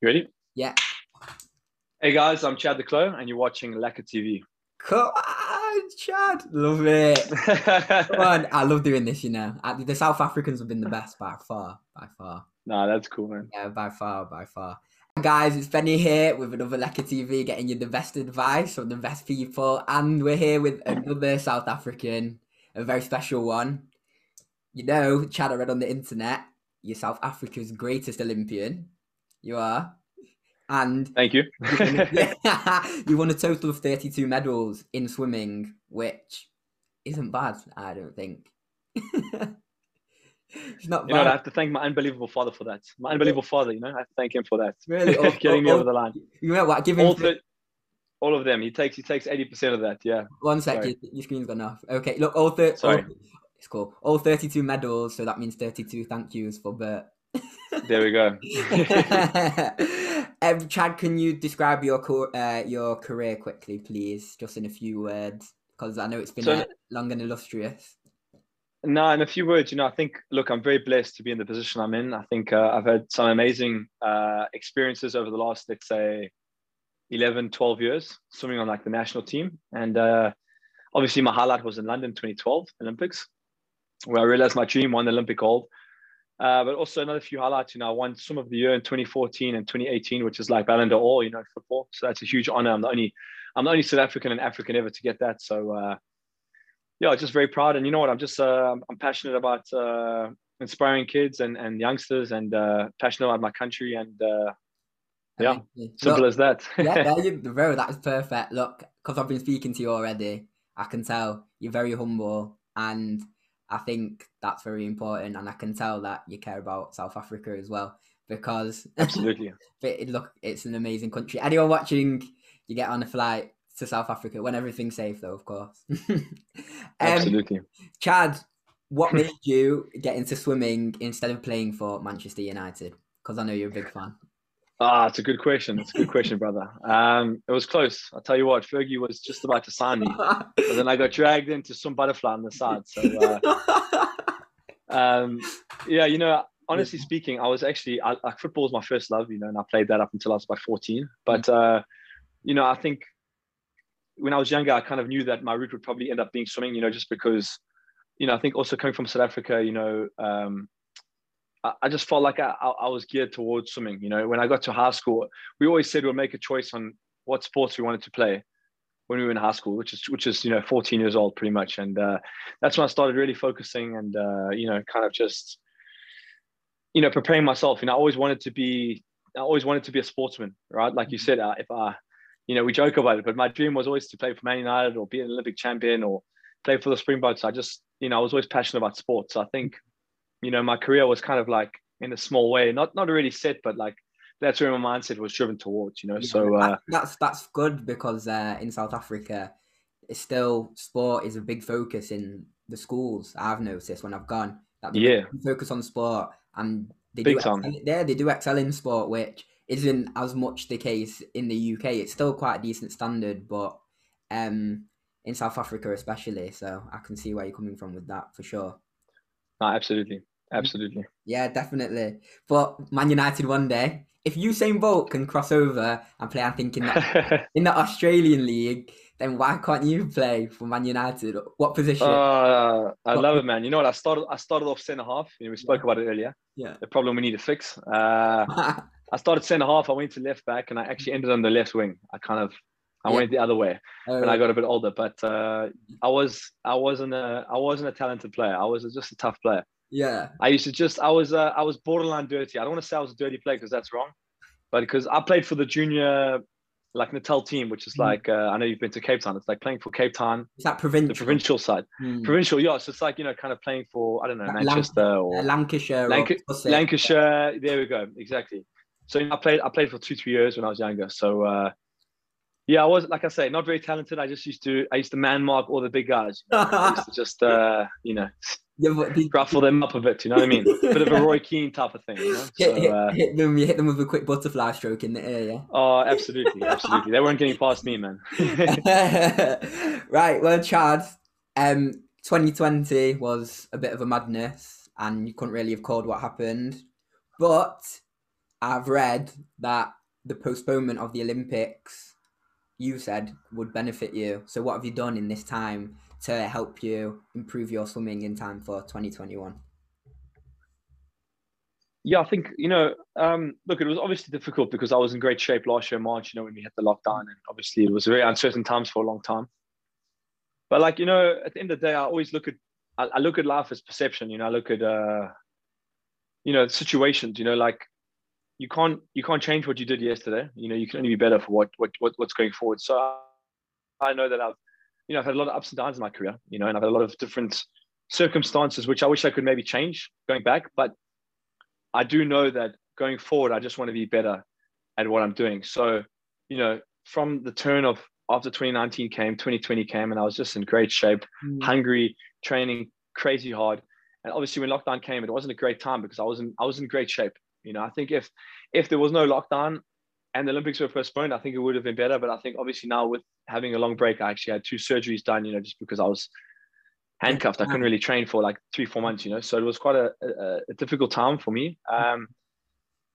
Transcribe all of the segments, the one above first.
You ready? Yeah. Hey guys, I'm Chad le Clos, and you're watching Laka TV. Come on, Chad. Love it. Come on. I love doing this, you know. The South Africans have been the best by far. By far. nah, that's cool, man. Yeah, by far, by far. Guys, it's Benny here with another Leka TV, getting you the best advice from the best people. And we're here with another South African, a very special one. You know, Chad, I read on the internet, you're South Africa's greatest Olympian. You are. And Thank you. you won, a total of 32 medals in swimming, which isn't bad, I don't think. it's not You know, I have to thank my unbelievable father for that. My unbelievable father, you know, I have to thank him for that. Really? Oh, Getting me over the line. You know what? Give him All, th- all of them. He takes he takes 80% of that, yeah. one sec. Your, your screen's gone off. Okay, look, all, thir- all Sorry. It's cool. All 32 medals, so that means 32 thank yous for Bert. There we go. um, Chad, can you describe your co- uh, your career quickly, please, just in a few words? Because I know it's been So- uh, long and illustrious. No, in a few words, you know, I think, look, I'm very blessed to be in the position I'm in. I think uh, I've had some amazing uh, experiences over the last, let's say, 11, 12 years swimming on like the national team. And uh, obviously, my highlight was in London 2012 Olympics, where I realized my dream, won the Olympic gold. Uh, but also another few highlights, you know, I won Swim of the Year in 2014 and 2018, which is like Ballon d'Or, you know, football. So that's a huge honor. I'm the only, I'm the only South African and African ever to get that. So, uh, yeah, just very proud. And you know what? I'm just uh, I'm passionate about uh, inspiring kids and, and youngsters, and uh, passionate about my country. And uh, Yeah, simple Look, as that. yeah, there you bro, that is perfect. Look, because I've been speaking to you already, I can tell you're very humble, and I think that's very important. And I can tell that you care about South Africa as well, because Absolutely. but it, look, it's an amazing country. Anyone watching, you get on a flight to South Africa when everything's safe, though, of course. um, Absolutely. Chad, what made you get into swimming instead of playing for Manchester United? Because I know you're a big fan. Ah, it's a good question. It's a good question, brother. Um, it was close. I'll tell you what, Fergie was just about to sign me, but then I got dragged into some butterfly on the side. So, uh, um, yeah, you know, honestly speaking, I was actually I, like football was my first love, you know, and I played that up until I was about fourteen. But uh, you know, I think when I was younger, I kind of knew that my route would probably end up being swimming, you know, just because, you know, I think also coming from South Africa, you know, um, I, just felt like I, I I was geared towards swimming. You know, when I got to high school, we always said we'll make a choice on what sports we wanted to play when we were in high school, which is which is you know 14 years old pretty much, and uh, that's when I started really focusing and uh, you know kind of just you know preparing myself. You know, I always wanted to be I always wanted to be a sportsman, right? Like you said, uh, if I you know we joke about it, but my dream was always to play for Man United or be an Olympic champion or play for the Springboks. I just you know I was always passionate about sports. I think you know my career was kind of like in a small way, not not really set, but like that's where my mindset was driven towards. You know, so. Uh, That- that's that's good because uh, in South Africa, it's still sport is a big focus in the schools. I've noticed when I've gone that they Yeah. focus on sport and they Big do time. excel, yeah they do excel in sport, which isn't as much the case in the UK. It's still quite a decent standard, but um, in South Africa especially, so I can see where you're coming from with that for sure. No, absolutely, absolutely. Yeah, definitely. But Man United one day, if Usain Bolt can cross over and play, I'm thinking that in the Australian league, then why can't you play for Man United? What position? Uh, I What- love it, man. You know what? I started. I started off centre half. You know, we spoke about it earlier. yeah. The problem we need to fix. Uh, I started centre half. I went to left back, and I actually ended on the left wing. I kind of, I Yeah. went the other way Oh, when I got a bit older. But uh, I was, I wasn't a, I wasn't a talented player. I was just a tough player. yeah. I used to just, I was, uh, I was borderline dirty. I don't want to say I was a dirty player because that's wrong, but because I played for the junior, like Natal team, which is Mm. like, uh, I know you've been to Cape Town. It's like playing for Cape Town, Is that provincial? the provincial? side. Hmm. Provincial, yeah. So it's like you know, kind of playing for I don't know Like Manchester or Lancashire. or Lanca- Sussex. Lancashire. There we go, exactly. So you know, I played I played for two three years when I was younger. So uh, yeah, I was like I say, not very talented. I just used to I used to man mark all the big guys. I used to just uh, you know Yeah, ruffle them up a bit. You know what I mean? Bit of a Roy Keane type of thing. You know? hit, So, hit, uh, hit them. You hit them with a quick butterfly stroke in the air. Yeah. Oh, absolutely, absolutely. They weren't getting past me, man. Right. Well, Chad. Um, 2020 was a bit of a madness, and you couldn't really have called what happened. But I've read that the postponement of the Olympics, you said, would benefit you. So, what have you done in this time to help you improve your swimming in time for 2021? Yeah, I think you know. Um, look, it was obviously difficult because I was in great shape last year, March. You know, when we had the lockdown, and obviously it was very uncertain times for a long time. But like you know, at the end of the day, I always look at I, I look at life as perception. You know, I look at uh, you know situations. You know, like you can't you can't change what you did yesterday. You know, you can only be better for what what, what what's going forward. So I know that I've you know I've had a lot of ups and downs in my career. You know, and I've had a lot of different circumstances which I wish I could maybe change going back. But I do know that going forward, I just want to be better at what I'm doing. So you know, from the turn of after 2019 came, 2020 came, and I was just in great shape, mm. hungry, training crazy hard. And obviously, when lockdown came, it wasn't a great time because I was in I was in great shape. You know, I think if if there was no lockdown and the Olympics were postponed, I think it would have been better. But I think obviously now with having a long break, I actually had two surgeries done. You know, just because I was handcuffed, I couldn't really train for like three four months. You know, so it was quite a, a, a difficult time for me. Um,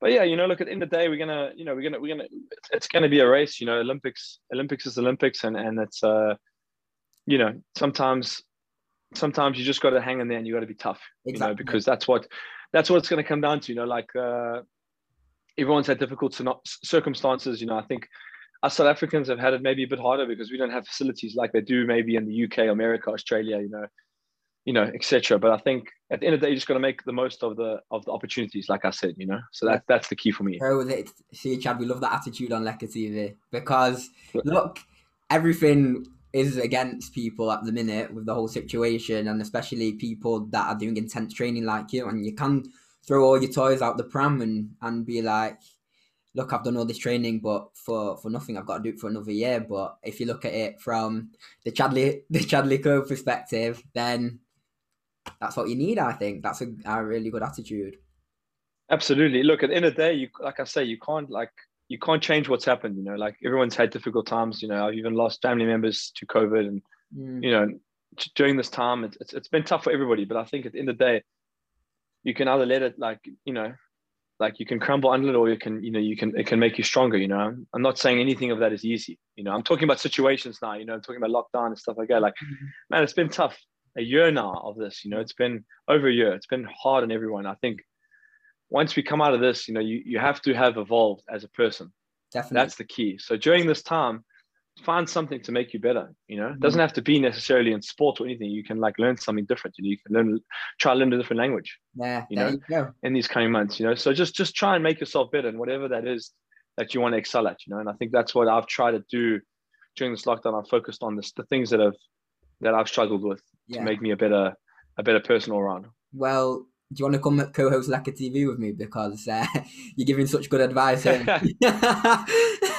but yeah, you know, look at the end of the day, we're gonna, you know, we're gonna, we're gonna, it's, gonna be a race. You know, Olympics, Olympics is Olympics, and and it's, uh, you know, sometimes, sometimes you just got to hang in there and you got to be tough. Exactly. You know, because that's what, that's what it's gonna come down to. You know, like uh, everyone's had difficult circumstances. You know, I think us South Africans have had it maybe a bit harder because we don't have facilities like they do maybe in the UK, America, Australia. You know, you know, etc. But I think at the end of the day, you just got to make the most of the of the opportunities, like I said, you know. So that that's the key for me. Bro, see, Chad, we love that attitude on Leka TV because look, everything is against people at the minute with the whole situation, and especially people that are doing intense training like you, and you can throw all your toys out the pram and and be like. Look, I've done all this training, but for, for nothing, I've got to do it for another year. But if you look at it from the Chadley the Chad le Clos perspective, then that's what you need. I think that's a, a really good attitude. Absolutely. Look, at the end of the day, you like I say, you can't like you can't change what's happened. You know, like everyone's had difficult times. You know, I've even lost family members to COVID, and mm. you know, during this time, it's, it's it's been tough for everybody. But I think at the end of the day, you can either let it like you know, like you can crumble under it, or you can you know you can it can make you stronger. You know, I'm not saying anything of that is easy. You know, I'm talking about situations now. You know, I'm talking about lockdown and stuff like that. Like, mm-hmm. man, it's been tough a year now of this. You know, it's been over a year. It's been hard on everyone. I think once we come out of this, you know, you, you have to have evolved as a person. Definitely. That's the key. So during this time, find something to make you better. You know, it doesn't mm-hmm. have to be necessarily in sport or anything. You can like learn something different. You know, you can learn, try to learn a different language. Yeah, you know, you in these coming months. You know, so just just try and make yourself better and whatever that is that you want to excel at. You know, and I think that's what I've tried to do during this lockdown. I've focused on this, the things that have that I've struggled with yeah. to make me a better a better person all around. Well, do you want to come co-host Leka TV with me because uh, you're giving such good advice? nah,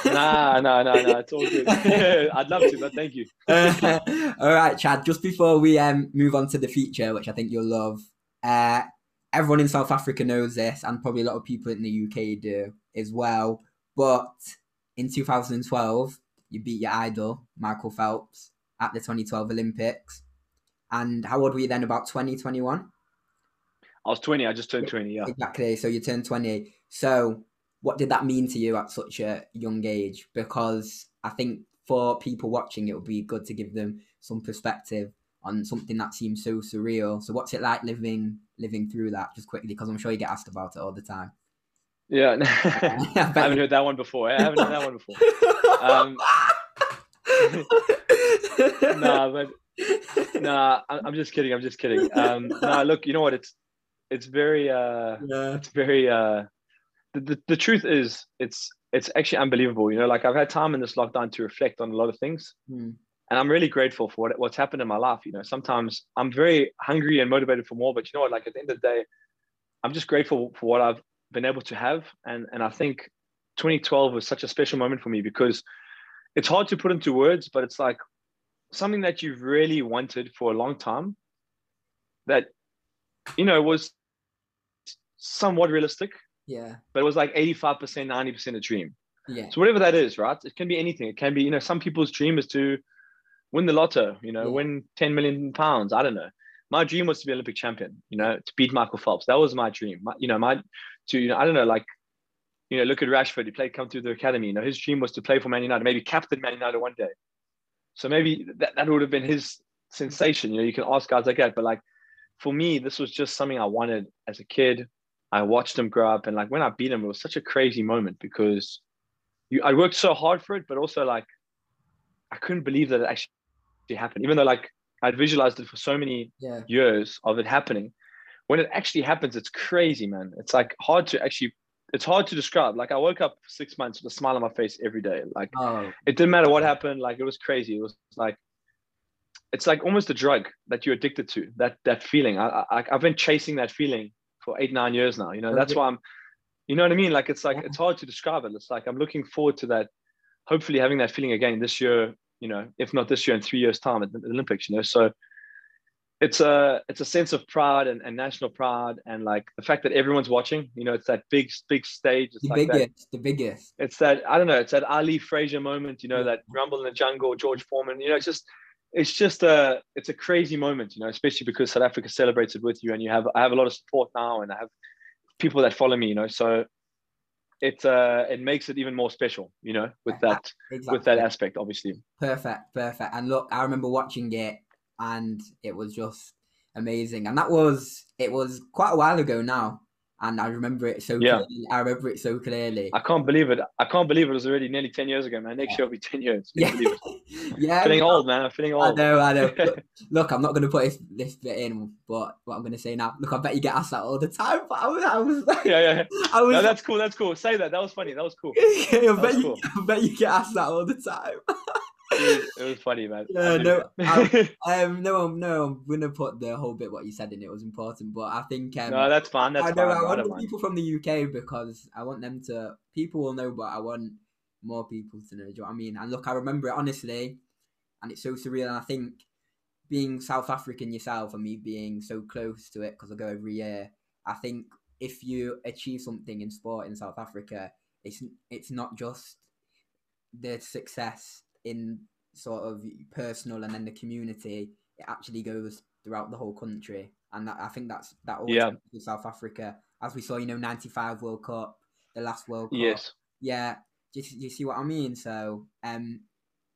nah, nah, nah. It's all good. I'd love to, but thank you. uh, all right, Chad. Just before we um, move on to the feature, which I think you'll love, uh, everyone in South Africa knows this, and probably a lot of people in the UK do as well. But in 2012, you beat your idol, Michael Phelps, at the 2012 Olympics. And how old were you then? About 20, 21? I was 20. I just turned 20, yeah. Exactly. So you turned 20. So what did that mean to you at such a young age? Because I think for people watching, it would be good to give them some perspective on something that seems so surreal. So what's it like living living through that just quickly? Because I'm sure you get asked about it all the time. Yeah, I haven't heard that one before. I haven't heard that one before. Um, nah, but nah, I'm just kidding. I'm just kidding. Um, nah, look, you know what? It's it's very uh, yeah. it's very uh, the, the the truth is it's it's actually unbelievable. You know, like I've had time in this lockdown to reflect on a lot of things. Hmm. And I'm really grateful for what, what's happened in my life. You know, sometimes I'm very hungry and motivated for more, but you know what? Like at the end of the day, I'm just grateful for what I've been able to have. And and I think 2012 was such a special moment for me because it's hard to put into words, but it's like something that you've really wanted for a long time that, you know, was somewhat realistic. Yeah. But it was like 85%, 90% a dream. Yeah. So whatever that is, right? It can be anything. It can be, you know, some people's dream is to win the lotto, you know, yeah. win 10 million pounds. I don't know. My dream was to be Olympic champion, you know, to beat Michael Phelps. That was my dream. My, you know, my to, you know, I don't know, like you know, look at Rashford. He played, come through the academy. You know, his dream was to play for Man United, maybe captain Man United one day. So maybe that, that would have been his sensation. You know, you can ask guys like that, but like for me, this was just something I wanted as a kid. I watched him grow up, and like when I beat him, it was such a crazy moment because you, I worked so hard for it, but also like I couldn't believe that it actually happened, even though like I'd visualized it for so many Yeah. years of it happening. When it actually happens, it's crazy, man. It's like hard to actually, it's hard to describe. Like I woke up for six months with a smile on my face every day. Like Oh, it didn't matter what happened. Like it was crazy. It was like, it's like almost a drug that you're addicted to. That that feeling. I, I I've been chasing that feeling for eight nine years now. You know that's why I'm. You know what I mean? Like it's like Yeah. it's hard to describe it. It's like I'm looking forward to that. Hopefully having that feeling again this year. You know, if not this year, in three years' time at the Olympics. You know, so it's a it's a sense of pride and, and national pride and like the fact that everyone's watching. You know, it's that big big stage. It's the like that biggest, the biggest. it's that I don't know. It's that Ali Frazier moment, you know, that rumble in the jungle, George Foreman. You know, it's just it's just a it's a crazy moment, you know, especially because South Africa celebrates it with you, and you have I have a lot of support now, and I have people that follow me, you know, so it uh it makes it even more special, you know, with that Exactly. with that aspect, obviously. Perfect, perfect. And look, I remember watching it, and it was just amazing. And that was it was quite a while ago now, and I remember it so Yeah. clearly. I remember it so clearly. I can't believe it. I can't believe it was already nearly ten years ago, man. Next year will be ten years. Yeah, yeah. feeling old, man. I'm feeling old. I know, I know. Look, look, I'm not going to put this, this bit in, but what I'm going to say now. Look, I bet you get asked that all the time. But I was, I was, yeah, yeah. I was. No, that's cool. That's cool. Say that. That was funny. That was cool. I bet was you, cool. I bet you get asked that all the time. It, it was funny, man. Yeah, I no, believe it. Um, no, no, I'm gonna put the whole bit what you said in. It was important, but I think um, no, that's fine. That's I know fine. I I want don't mind. people from the UK because I want them to. People will know, but I want more people to know. Do you know what I mean? And look, I remember it honestly, and it's so surreal. And I think being South African yourself and me being so close to it because I go every year. I think if you achieve something in sport in South Africa, it's it's not just the success in sort of personal and then the community. It actually goes throughout the whole country, and that, I think that's that always Yeah. South Africa, as we saw, you know, '95 World Cup, the last World Cup. Yes. Yeah. Do you, do you see what I mean? So, um,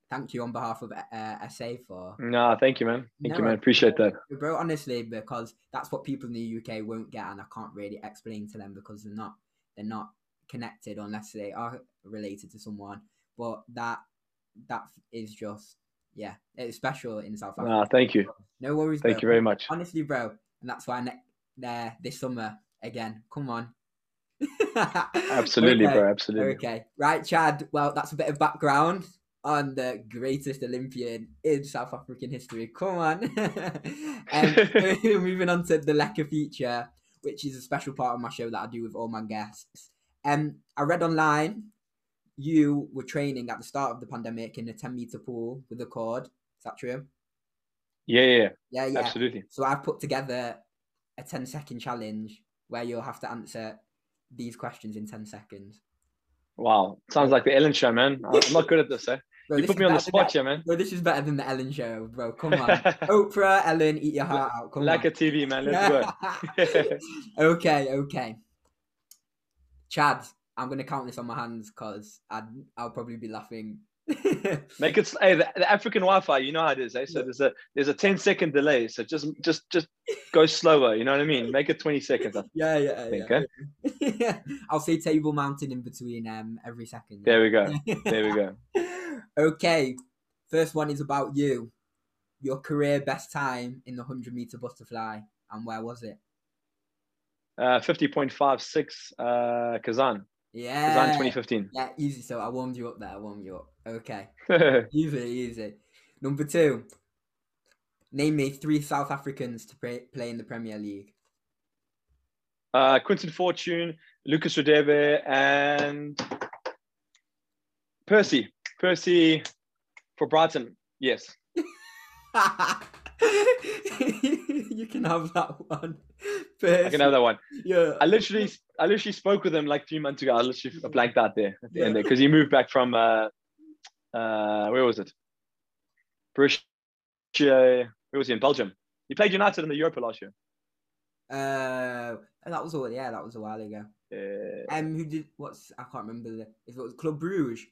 thank you on behalf of uh, SA for No, thank you, man. Thank you, man. Appreciate that. bro honestly because that's what people in the uk won't get and i can't really explain to them because they're not they're not connected unless they are related to someone but that that is just yeah it's special in south africa No, thank you. no worries Thank bro. you very much. honestly bro and that's why ne- there this summer again come on Absolutely, Okay, bro. Absolutely. Okay, right, Chad. Well, that's a bit of background on the greatest Olympian in South African history. Come on. um, moving on to the Lecker feature, which is a special part of my show that I do with all my guests. Um, I read online you were training at the start of the pandemic in a 10 meter pool with a cord. Is that true? Yeah, yeah, yeah. Yeah, yeah. Absolutely. So I've put together a 10 second challenge where you'll have to answer these questions in 10 seconds. Wow. Sounds like the Ellen show, man. I'm not good at this, eh? Bro, You this put me on the spot here, man. Bro, this is better than the Ellen show, bro. Come on. Oprah, Ellen, eat your heart out. Come Like on. a TV, man. Let's go. okay, okay. Chad, I'm gonna count this on my hands because I'll probably be laughing. Make it. Hey, the, the African Wi-Fi. You know how it is, eh? So Yeah. there's a there's a 10 second delay. So just just just go slower. You know what I mean? Make it 20 seconds. I yeah, yeah, think. yeah. eh? yeah. I'll say table mountain in between um every second. There we go. There we go. okay, first one is about you. Your career best time in the 100 meter butterfly, and where was it? Uh, 50.56 uh, Kazan. Yeah. Kazan 2015. Yeah, easy. So I warmed you up there. I warmed you up. Okay. Easy, easy. Number two. Name me three South Africans to play, play in the Premier League. uh, Quinton Fortune, Lucas Radebe, and Percy. Percy for Brighton. Yes. you can have that one. I can have that one. Yeah. I literally, I literally spoke with him like three months ago. I literally blanked out there at the end there because he moved back from uh, uh, where was it? Borussia. Where was he in Belgium? He played United in the Europa last year. Uh, that was all. Yeah, that was a while ago. Uh, Um, who did what's I can't remember the if it was Club Bruges.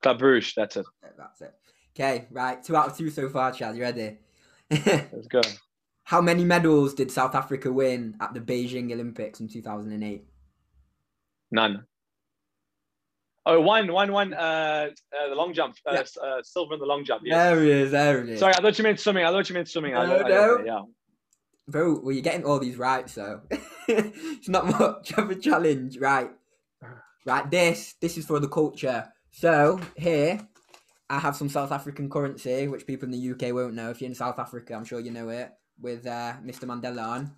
Club Bruges. That's it. That's it. Okay, right. Two out of two so far, Chad. You ready? Let's go. How many medals did South Africa win at the Beijing Olympics in 2008? None. Oh, one, one, one. Uh, uh the long jump. Uh, Yeah. uh, silver in the long jump. There it is. There it is. Sorry, I thought you meant swimming. I thought you meant swimming. I, No, I, no. okay, yeah. Bro, well, you're getting all these right, so it's not much of a challenge, right? Right, this this is for the culture. So here, I have some South African currency, which people in the UK won't know. If you're in South Africa, I'm sure you know it. With uh, Mr. Mandela on.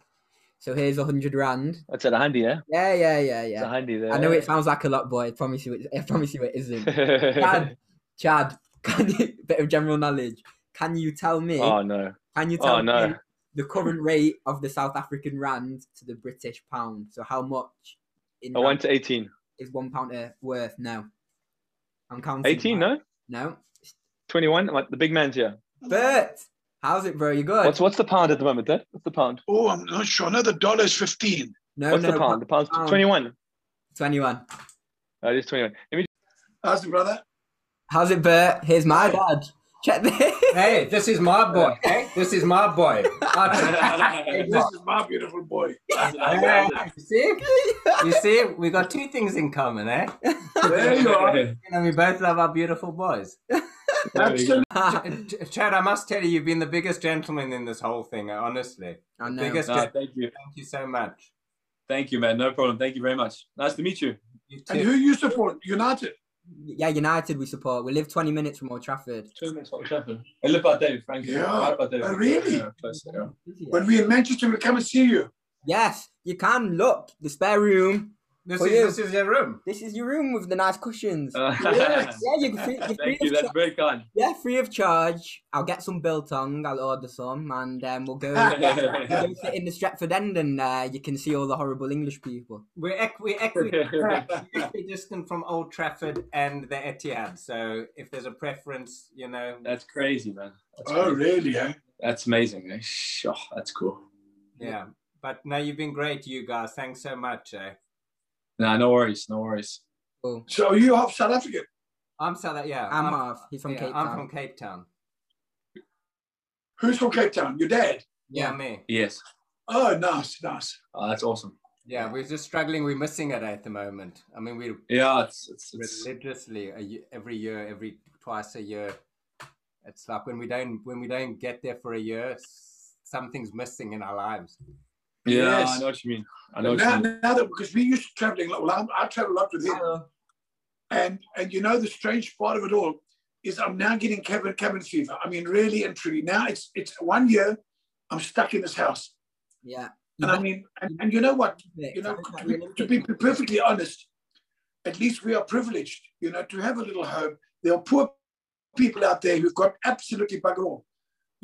So here's a hundred rand. That's at a handy, yeah. Yeah, yeah, yeah, It's a yeah. handy there. I know it sounds like a lot, boy. I promise you, it, I promise you, it isn't. Chad, Chad, can you, bit of general knowledge. Can you tell me? oh no. Can you tell Oh no. me the current rate of the South African rand to the British pound? So how much in I went to 18. is one pound uh, worth? No, I'm counting. 18, no? no. 21. Like the big man's here. Bert, how's it, bro? You good? What's what's the pound at the moment? Dad? What's the pound? Oh, I'm not sure. No, the dollar is 15. no, What's no, the pound? The pound's pound. 21. Twenty-one. Oh, it is 21. Let me How's it, brother? How's it, Bert? Here's my dad. Check this. Hey, this is my boy. Hey, this is my boy. Hey, this is my beautiful boy. Yeah, you see, you see, we got two things in common, eh? There you are. You know, we both love our beautiful boys. Absolutely. Ch- Ch- Chad, I must tell you, you've been the biggest gentleman in this whole thing. Uh, honestly, I know. biggest. No, gen- thank you. Thank you so much. Thank you, man. No problem. Thank you very much. Nice to meet you. You And who you support? United. Yeah, United we support. We live 20 minutes from Old Trafford. Two minutes, what happened? I live by David, Frank. Yeah. By David. Oh, uh, really? Yeah, close, yeah. When eh? we're in Manchester, we'll come and see you. Yes, you can. Look, the spare room. This is you. this is your room. This is your room with the nice cushions. Uh, Yes. yeah, you can free, you're free Thank of you. That's very kind. yeah, free of charge. I'll get some biltong. I'll order some, and um, we'll go, we'll go sit in the Stretford End, and uh, you can see all the horrible English people. We're equ- we're equi- equidistant from Old Trafford and the Etihad. So if there's a preference, you know, That's crazy, man. That's, Oh, crazy. really? Eh? that's amazing. eh? Oh, that's cool. yeah. But no, you've been great, you guys. Thanks so much. Eh? Nah, no worries. No worries. Cool. So are you half South African? I'm South. Yeah, I'm half. He's from yeah, Cape I'm Town. from Cape Town. Who's from Cape Town? Your dad? Yeah, Yeah. me. Yes. Oh, nice, nice. Oh, that's awesome. Yeah, we're just struggling. We're missing it at the moment. I mean, we Yeah, it's it's, it's religiously a every year, every twice a year. It's like when we don't when we don't get there for a year, something's missing in our lives. Yeah. Yes. I know what you mean. I know what Now, you mean. now that because we used to traveling, well, I, I travel a lot with him, Hello. and and you know the strange part of it all is I'm now getting cabin cabin fever. I mean, really and truly. Now it's it's one year I'm stuck in this house, Yeah. and I mean, and, and you know what? you know, to be, to be perfectly honest, at least we are privileged, you know, to have a little home. There are poor people out there who've got absolutely bugger all,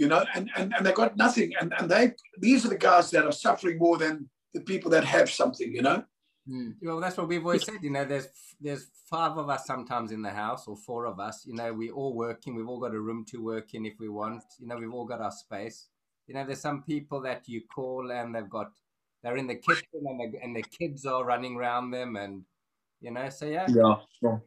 you know, and, and, and they got nothing. And, and they these are the guys that are suffering more than the people that have something, you know. Hmm. Well, that's what we've always said. You know, there's there's five of us sometimes in the house, or four of us. You know, we're all working. We've all got a room to work in if we want. You know, we've all got our space. You know, there's some people that you call and they've got they're in the kitchen and they, and their kids are running around them, and you know, so yeah. Yeah. sure.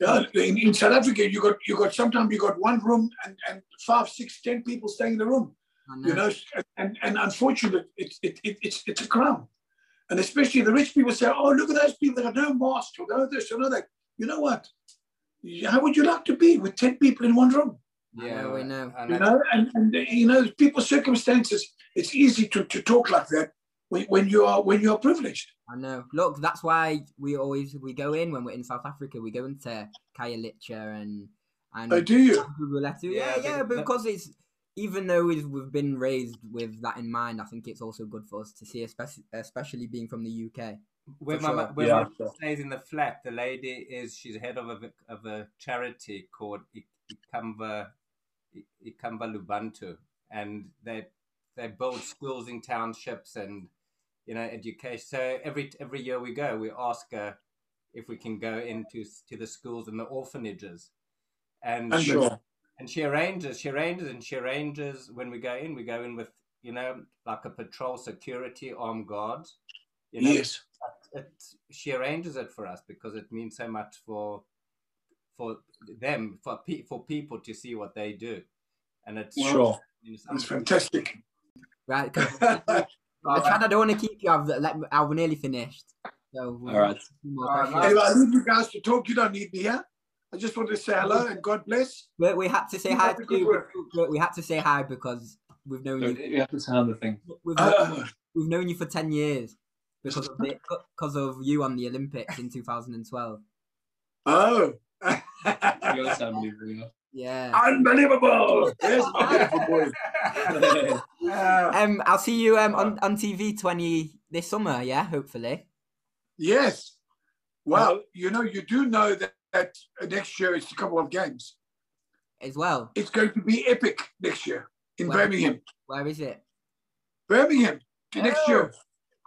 So Yeah, in, in South Africa, you got you got sometimes you got one room and, and five, six, ten people staying in the room. Know. you know, and, and unfortunately, it's it, it, it's it's a crime, and especially the rich people say, "Oh, look at those people that got no mask or no this or no that." You know what? How would you like to be with ten people in one room? yeah, we know. You know, and, and you know, people's circumstances. It's easy to, to talk like that when, when you are when you are privileged. I know. Look, that's why we always we go in when we're in South Africa. We go into Khayelitsha and and Oh, do you? Yeah, Yeah, yeah, but- because it's even though we've, we've been raised with that in mind, I think it's also good for us to see, especially especially being from the UK. Where my, sure. ma- where Yeah, my sure. stays in the flat, the lady is she's head of a of a charity called Ikamba Ikamva I- Labantu, and they they build schools in townships and you know education. So every every year we go, we ask her if we can go into to the schools and the orphanages, and I'm sure. and she arranges, she arranges, and she arranges when we go in, we go in with you know like a patrol security armed guards. You know, Yes. it, she arranges it for us because it means so much for for them for pe- for people to see what they do, and it's Sure. it's It's fantastic. Right. 'cause- Uh, Chad, I don't want to keep you. I've, let, I've nearly finished. So, we'll All right. have a few more All right, questions. Anyway, I leave you guys to talk. You don't need me here. I just wanted to say hello and God bless. But we had to say Keep hi to you. We had to say hi because we've known you. You have to sound the thing. We've known, Uh, we've known you for ten years because of the, because of you on the Olympics in 2012. oh. You gotta sound believable. Yeah. Unbelievable. There's my beautiful boy. Um, I'll see you um on, on TV 20 this summer. Yeah, hopefully. Yes. Well, you know, you do know that, that next year it's a couple of games. As well. It's going to be epic next year in Wow. Birmingham. Where is it? Birmingham next Oh. year.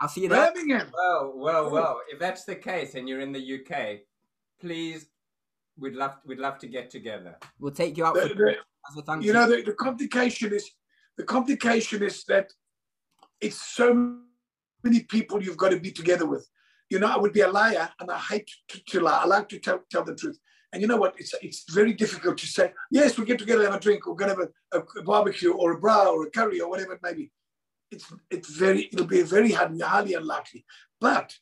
I'll see you there. Birmingham. Well, well, well. If that's the case, and you're in the UK, please, we'd love we'd love to get together. We'll take you out The- for the- as a thank you know, the, the complication is the complication is that it's so many people you've got to be together with. You know, I would be a liar, and I hate to, to lie. I like to tell, tell the truth. And you know what? It's it's very difficult to say. Yes, we get together, and have a drink, or gonna have a, a, a barbecue, or a braai, or a curry, or whatever it may be. It's it's very it'll be very highly, highly unlikely. But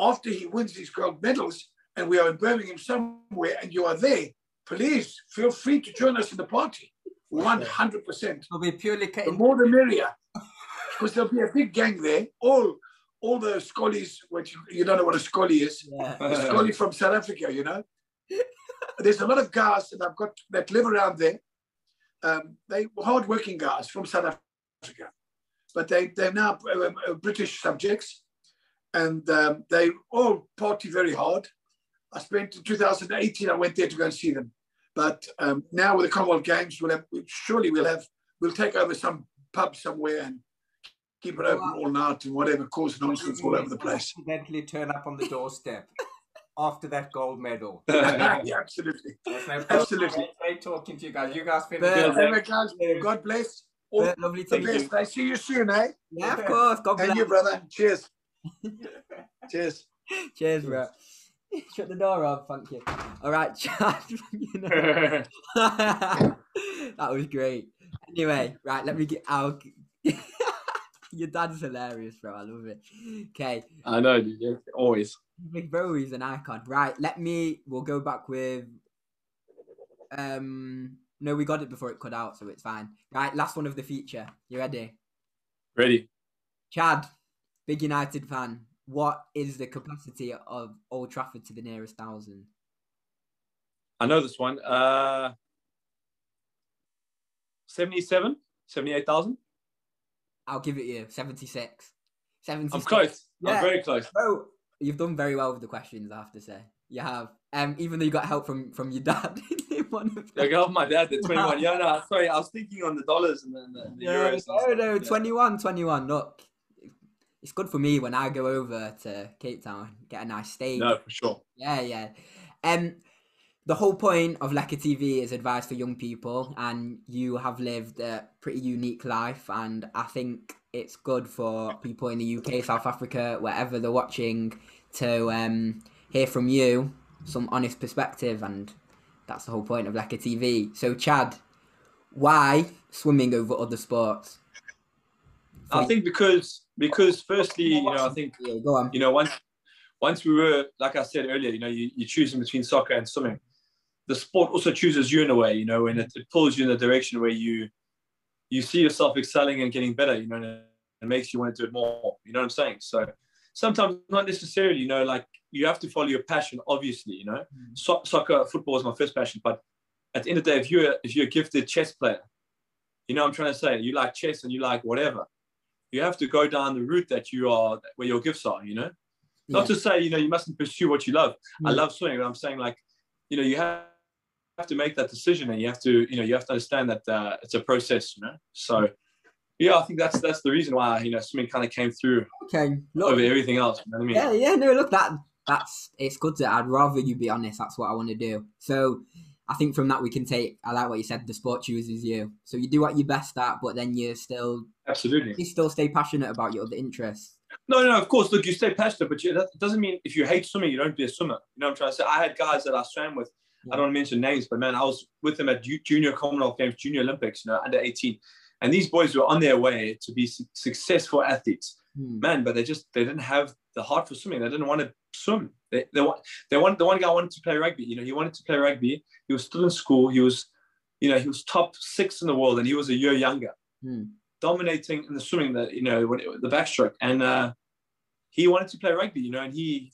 after he wins these gold medals, and we are in Birmingham somewhere, and you are there, please feel free to join us in the party. One hundred percent. It'll be purely The more the merrier, because there'll be a big gang there. All all the scollies, which you don't know what a scolly is. Yeah. A scolly from South Africa, you know. There's a lot of guys that I've got that live around there. Um, they were hardworking guys from South Africa, but they they're now uh, uh, British subjects, and um, they all party very hard. I spent in 2018. I went there to go and see them, but um, now with the Commonwealth Games, we'll have surely we'll have we'll take over some pub somewhere and keep it open all night and whatever, cause nonsense all over the place. accidentally turn up on the doorstep after that gold medal. yeah, absolutely. No Absolutely. Great talking to you guys. You guys finish. good. guys, God bless. All But lovely the to best. I see you soon, eh? Yeah, of course. God bless. And you, brother. Cheers. Cheers. Cheers, bro. Shut the door off, thank you. All right, Chad. you know. that was great. Anyway, right, let me get out. Your dad's hilarious, bro. I love it. Okay, I know, dude. Always. Big Bro is an icon. Right, let me. We'll go back with. Um, no, we got it before it cut out, so it's fine. Right, last one of the feature. You ready? Ready. Chad, big United fan. What is the capacity of Old Trafford to the nearest thousand? I know this one. Uh, 77, 78,000. I'll give it you. 76. 76. I'm close. Yeah. I'm very close. Bro, you've done very well with the questions, I have to say. You have. Um, even though you got help from from your dad. in one of I got my dad, the 21. Yeah, no, sorry. I was thinking on the dollars and then the, the euros. no, no, Yeah. 21, 21. Look, it's good for me when I go over to Cape Town, get a nice steak. No, for sure. Yeah, yeah. Um, the whole point of Leka TV is advice for young people, and you have lived a pretty unique life, and I think it's good for people in the UK, South Africa, wherever they're watching, to um, hear from you some honest perspective, and that's the whole point of Leka TV. So, Chad, why swimming over other sports? I think because because firstly, you know, I think Yeah, go on. you know once once we were like I said earlier, you know, you, you're choosing between soccer and swimming. The sport also chooses you in a way, you know, and it, it pulls you in the direction where you you see yourself excelling and getting better, you know, and it makes you want to do it more. You know what I'm saying? So sometimes not necessarily, you know, like you have to follow your passion, obviously, you know. Mm. So- soccer, football is my first passion, but at the end of the day, if you're if you're a gifted chess player, you know what I'm trying to say, you like chess and you like whatever, you have to go down the route that you are where your gifts are, you know. Not to say, you know, you mustn't pursue what you love. I love swimming, but I'm saying like, you know, you have to make that decision and you have to, you know, you have to understand that uh, it's a process, you know. So yeah, I think that's that's the reason why, you know, swimming kind of came through Okay, look, over everything else. You know what I mean? Yeah, yeah, no, look, that that's it's good to. I'd rather you be honest. That's what I want to do. So, I think from that we can take. I like what you said. The sport chooses you, so you do what you're best at, but then you still Absolutely. you still stay passionate about your other interests. No, no, of course. Look, you stay passionate, but you, that doesn't mean if you hate swimming, you don't be a swimmer. You know what I'm trying to say? I had guys that I swam with. I don't want to mention names, but man, I was with them at junior Commonwealth Games, junior Olympics, you know, under 18. And these boys were on their way to be su- successful athletes, Hmm. man. But they just they didn't have the heart for swimming. They didn't want to swim. They they want the one guy wanted to play rugby. You know, he wanted to play rugby. He was still in school. He was, you know, he was top six in the world, and he was a year younger, Hmm. dominating in the swimming. The you know when it, the backstroke, and uh, he wanted to play rugby. You know, and he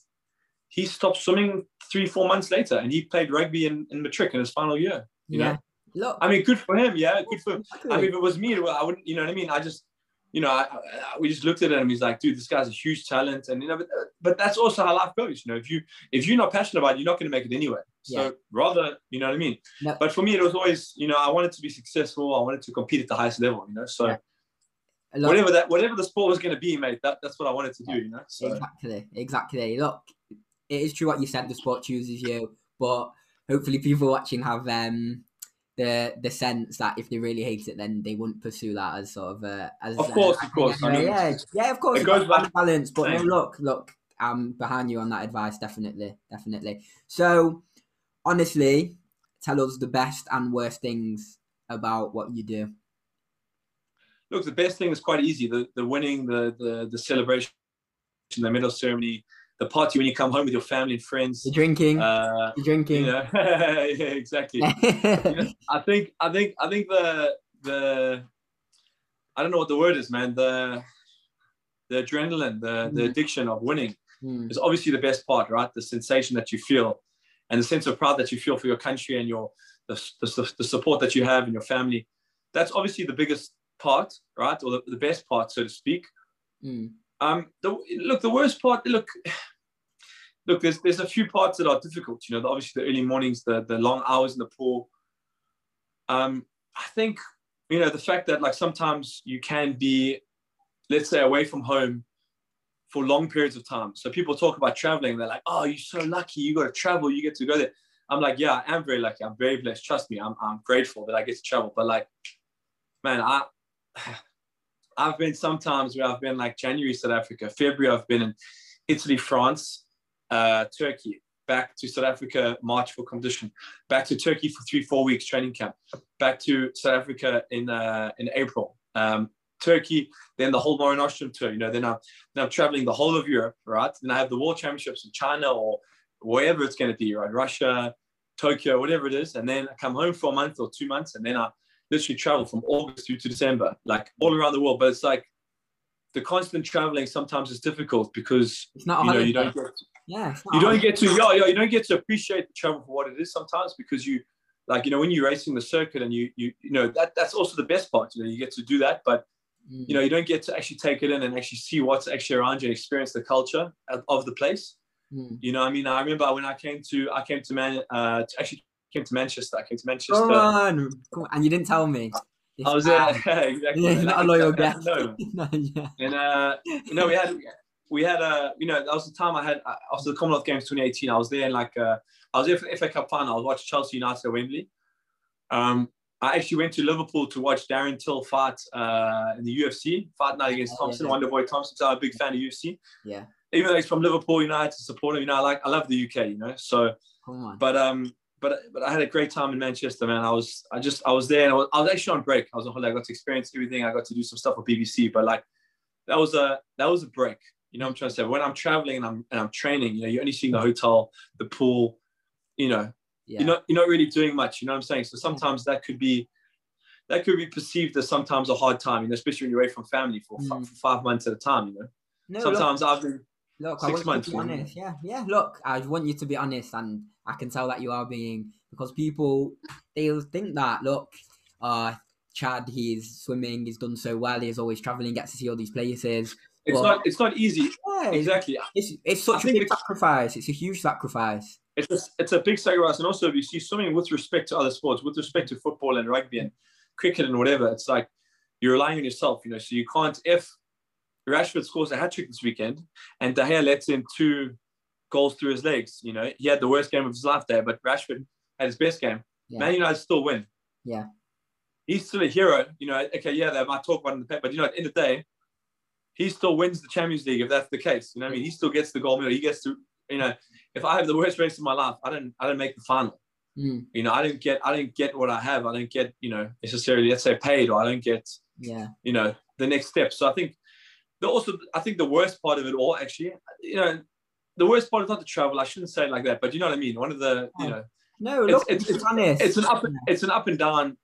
he stopped swimming three four months later, and he played rugby in, in matric in his final year. You yeah. know, Look, I mean, good for him. Yeah, good for him. I mean, if it was me, I wouldn't. You know what I mean? I just, you know, I, I, we just looked at him. He's like, dude, this guy's a huge talent, and you know, but, but that's also how life goes. You know, if you if you're not passionate about it, you're not going to make it anyway. So Yeah. rather, you know what I mean. No. But for me, it was always, you know, I wanted to be successful. I wanted to compete at the highest level. You know, so Yeah. Whatever that whatever the sport was going to be, mate, that, that's what I wanted to do. You know, so Exactly, exactly. Look, it is true what you said. The sport chooses you, but hopefully, people watching have um the the sense that if they really hate it, then they wouldn't pursue that as sort of uh, as. Of course, uh, of course. I mean, yeah, yeah, of course. it goes to back- balance, but no, look, look, I'm behind you on that advice. Definitely, definitely. So, honestly, tell us the best and worst things about what you do. look, the best thing is quite easy. The the winning, the the the celebration, the medal ceremony, the party when you come home with your family and friends. You're drinking. Uh, you're drinking. you know, yeah, exactly. I think I think I think the the I don't know what the word is, man. The the adrenaline, the the Mhm. addiction of winning Hmm. is obviously the best part, right? The sensation that you feel, and the sense of pride that you feel for your country and your the, the, the support that you have in your family. That's obviously the biggest part, right? Or the, the best part, so to speak. Hmm. Um, the, look, the worst part, look, look, there's there's a few parts that are difficult. You know, obviously the early mornings, the the long hours in the pool. Um, I think you know the fact that like sometimes you can be, let's say, away from home for long periods of time. So people talk about traveling. They're like, "Oh, you're so lucky. You got to travel. You get to go there." I'm like, "Yeah, I am very lucky. I'm very blessed. Trust me. I'm I'm grateful that I get to travel." But like, man, I I've been sometimes where I've been like January South Africa, February I've been in Italy, France, uh, Turkey, back to South Africa March for competition, back to Turkey for three four weeks training camp, back to South Africa in uh, in April, um, Turkey, then the whole Mare Nostrum tour. You know, then I'm then I'm traveling the whole of Europe, right? Then I have the World Championships in China or wherever it's going to be, right? Russia, Tokyo, whatever it is, and then I come home for a month or two months, and then I literally travel from August through to December, like all around the world. But it's like the constant traveling sometimes is difficult because It's not you know you don't get yeah, you don't get to yeah, yeah you don't get to appreciate the travel for what it is sometimes because you like you know when you're racing the circuit and you you you know that that's also the best part you know you get to do that but Mm. you know you don't get to actually take it in and actually see what's actually around you and experience the culture of, of the place Mm. you know I mean I remember when I came to I came to man uh to actually came to Manchester I came to Manchester Come on. Come on. And you didn't tell me. This I was there man. exactly Yeah, not a loyal guest. no. No, yeah. And uh, you know, we had we had a you know that was the time I had after the Commonwealth Games 2018. I was there in like uh, I was there for the FA Cup final. I was watching Chelsea United at Wembley. Um, I actually went to Liverpool to watch Darren Till fight uh, in the UFC, fight night against Oh, Thompson, yeah. Wonderboy Thompson. So I'm a big fan of UFC. Yeah. Even though he's from Liverpool, you know, I had to support him. You know, I like I love the UK. You know, so Come on. but um, but but I had a great time in Manchester, man. I was I just I was there, and I was, I was actually on break. I was on holiday. I got to experience everything. I got to do some stuff with BBC, but like that was a that was a break. You know what I'm trying to say? When I'm traveling and I'm and I'm training, you know, you're only seeing the hotel, the pool, you know, Yeah. you're not you're not really doing much. You know what I'm saying? So sometimes that could be that could be perceived as sometimes a hard time, you know, especially when you're away from family for, Mm. for five months at a time. You know, no, look, sometimes I've been look, I six want months, you to be honest. Yeah, yeah. Look, I want you to be honest, and I can tell that you are being because people they'll think that look, uh, Chad, he's swimming, he's done so well, he's always traveling, gets to see all these places. it's Well- not it's not easy. Yeah, Exactly. It's it's such a big sacrifice. It's a huge sacrifice. it's a, it's a big sacrifice. And also, if you see swimming with respect to other sports, with respect to football and rugby and cricket and whatever, it's like you're relying on yourself, you know. So you can't, if Rashford scores a hat trick this weekend and De Gea lets in two goals through his legs, you know, he had the worst game of his life there, but Rashford had his best game. Yeah. Man United still win. Yeah. He's still a hero, you know. Okay, yeah, they might talk about it in the paper, but you know, at the end of the day, he still wins the Champions League if that's the case. You know what I mean? He still gets the gold medal. He gets to, you know, if I have the worst race of my life, I don't I don't make the final. Mm. You know, I didn't get I didn't get what I have. I don't get, you know, necessarily let's say paid or I don't get, Yeah. you know, the next step. So I think the also I think the worst part of it all actually, you know, the worst part is not the travel. I shouldn't say it like that, but you know what I mean? One of the, you Oh. know, No, It's- look, it's- it's, honest. it's an up and it's an up and down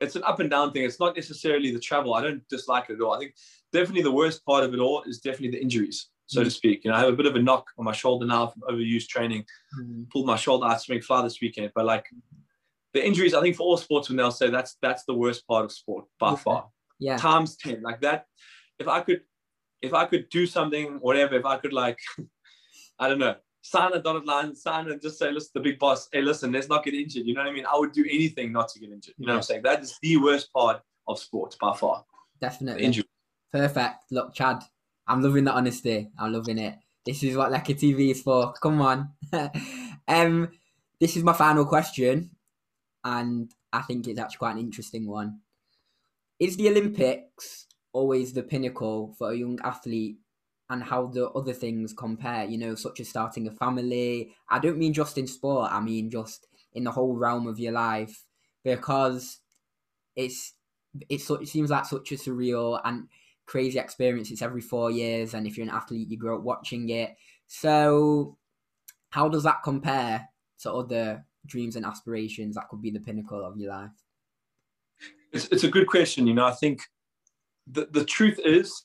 it's an up and down thing it's not necessarily the travel i don't dislike it at all i think definitely the worst part of it all is definitely the injuries so to speak you know i have a bit of a knock on my shoulder now from overused training Mm. pulled my shoulder out make fly this weekend but like the injuries i think for all sportsmen they'll say that's that's the worst part of sport by Yeah. far Yeah. times 10 like that if i could if i could do something whatever if i could like i don't know sign a dotted line sign and just say listen the big boss hey listen let's not get injured you know what i mean i would do anything not to get injured you know what i'm saying that is the worst part of sports by far Definitely. injury Perfect. Look, Chad, I'm loving the honesty. I'm loving it. This is what Lekker TV is for. Come on. um, this is my final question, and I think it's actually quite an interesting one. Is the Olympics always the pinnacle for a young athlete, and how the other things compare? You know, such as starting a family. I don't mean just in sport. I mean just in the whole realm of your life, because it's it's it seems like such a surreal and crazy experience. It's every four years, and if you're an athlete, you grow up watching it. So, how does that compare to other dreams and aspirations that could be the pinnacle of your life? it's, it's a good question you know i think the, the truth is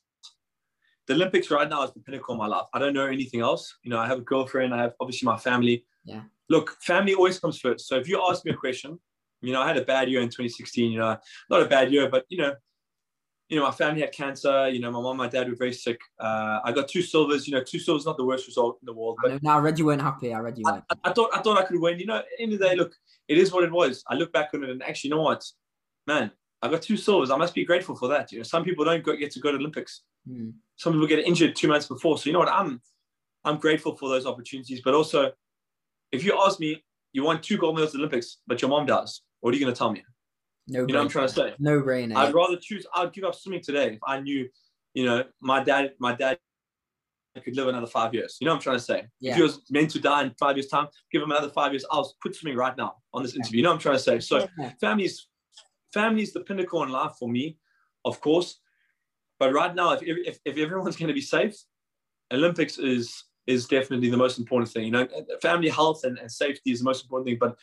the olympics right now is the pinnacle of my life i don't know anything else you know i have a girlfriend i have obviously my family Yeah. look family always comes first so if you ask me a question you know i had a bad year in 2016 you know not a bad year but you know you know my family had cancer you know my mom and my dad were very sick uh, i got two silvers you know two silvers not the worst result in the world I but know, no, I read you weren't happy. I read you I. I- I thought I thought I could win. You know, at the end of the day, look, it is what it was. I look back on it and actually, you know what, man, I got two silvers. I must be grateful for that. You know, some people don't get to go to Olympics. Mm. Some people get injured two months before. So you know what, I'm I'm grateful for those opportunities. But also, if you ask me, you want two gold medals at the Olympics, but your mom does, what are you going to tell me? No, You know what I'm trying to say? No brainer. I'd rather choose. I'd give up swimming today if I knew, you know, my dad, my dad could live another five years. You know what I'm trying to say? Yeah. If he was meant to die in five years' time, give him another five years. I'll quit swimming right now on this interview. You know what I'm trying to say? So Yeah. Family is the pinnacle in life for me, of course. But right now, if if, if everyone's going to be safe, Olympics is is definitely the most important thing. You know, family health and, and safety is the most important thing. But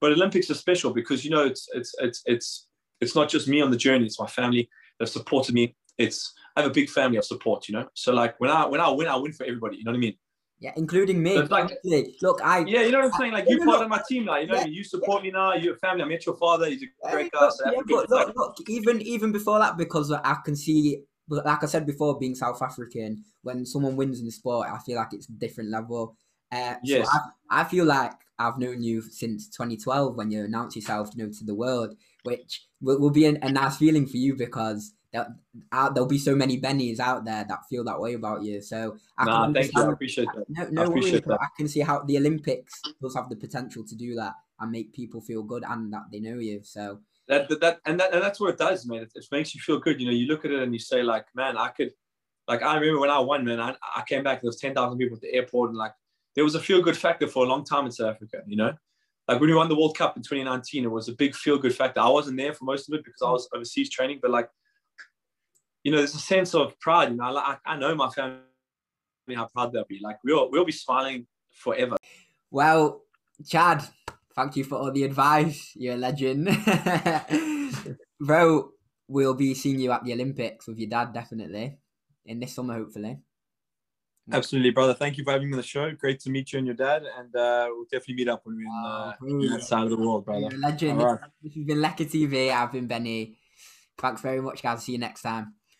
but Olympics are special because you know it's it's it's it's it's not just me on the journey. It's my family that supported me. It's I have a big family of support. You know, so like when I when I win, I win for everybody. You know what I mean? Yeah, including me. Like- Look, I Yeah, you know what I'm saying? Like you're part no. of my team now. You know, Yeah. you support me now. You're a family. I met your father. He's a great guy. look, So yeah, but look, look, even even before that, because I can see, like I said before, being South African, when someone wins in the sport, I feel like it's a different level. Uh, Yes. So I, I feel like I've known you since 2012 when you announced yourself, you know, to the world, which will, will be an, a nice feeling for you because there, uh, there'll be so many Bennies out there that feel that way about you. So I Nah, can thank you. I appreciate that. no, I no worries. appreciate but that. I can see how the Olympics does have the potential to do that and make people feel good and that they know you. So that, that, that and that and that's what it does, man. It, it makes you feel good. You know, you look at it and you say, like, man, I could, like, I remember when I won, man. I, I came back. There was ten thousand people at the airport, and like, there was a feel good factor for a long time in South Africa. You know, like when we won the World Cup in 2019, it was a big feel good factor. I wasn't there for most of it because I was overseas training, but like, you know, there's a sense of pride. You know, I, I know my family how proud they'll be. Like, we'll we'll be smiling forever. Well, Chad, thank you for all the advice. You're a legend. Bro, we'll be seeing you at the Olympics with your dad, definitely. In this summer, hopefully. Absolutely, brother. Thank you for having me on the show. Great to meet you and your dad, and uh, we'll definitely meet up when we're in uh, Oh, that side of the world, brother. You're a legend. All right. This has been Lekker TV. I've been Benny. Thanks very much, guys. See you next time.